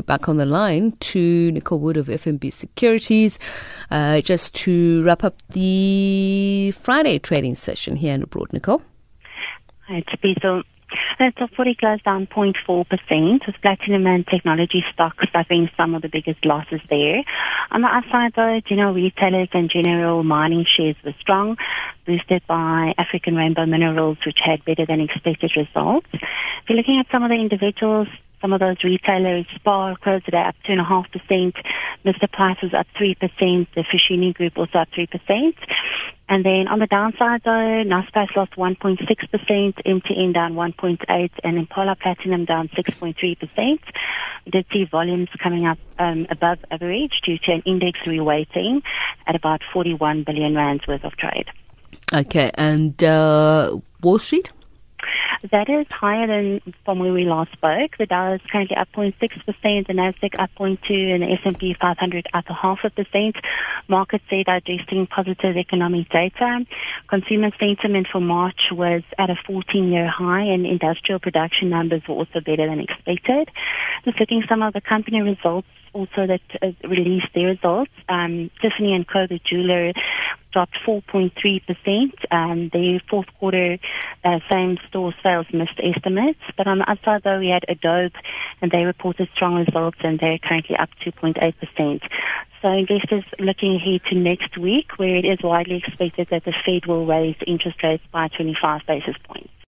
Back on the line to Nicole Wood of FNB Securities, uh, just to wrap up the Friday trading session here in abroad. Nicole. Hi, it's So the top 40 closed down 0.4%, with platinum and technology stocks suffering some of the biggest losses there. On the upside, though, general retailers and general mining shares were strong, boosted by African Rainbow Minerals, which had better than expected results. If you're looking at some of the individuals, some of those retailers, Spar closed today up 2.5%, Mr. Price was up 3%, the Foschini Group also up 3%. And then on the downside though, Naspers lost 1.6%, MTN down 1.8, and Impala Platinum down 6.3%. We did see volumes coming up um, above average due to an index reweighting at about 41 billion rands worth of trade. Okay, and uh, Wall Street? That is higher than from where we last spoke. The Dow is currently up 0.6%, the Nasdaq up 0.2, and the S&P 500 up a half a percent. Markets say digesting positive economic data. Consumer sentiment for March was at a 14-year high, and industrial production numbers were also better than expected. Looking some of the company results also that uh, released their results. Um, Tiffany and Co, the jeweler, dropped 4.3%. Um, the fourth quarter uh, same store sales missed estimates. But on the upside, though, we had Adobe, and they reported strong results, and they're currently up 2.8%. So investors looking ahead to next week, where it is widely expected that the Fed will raise interest rates by 25 basis points.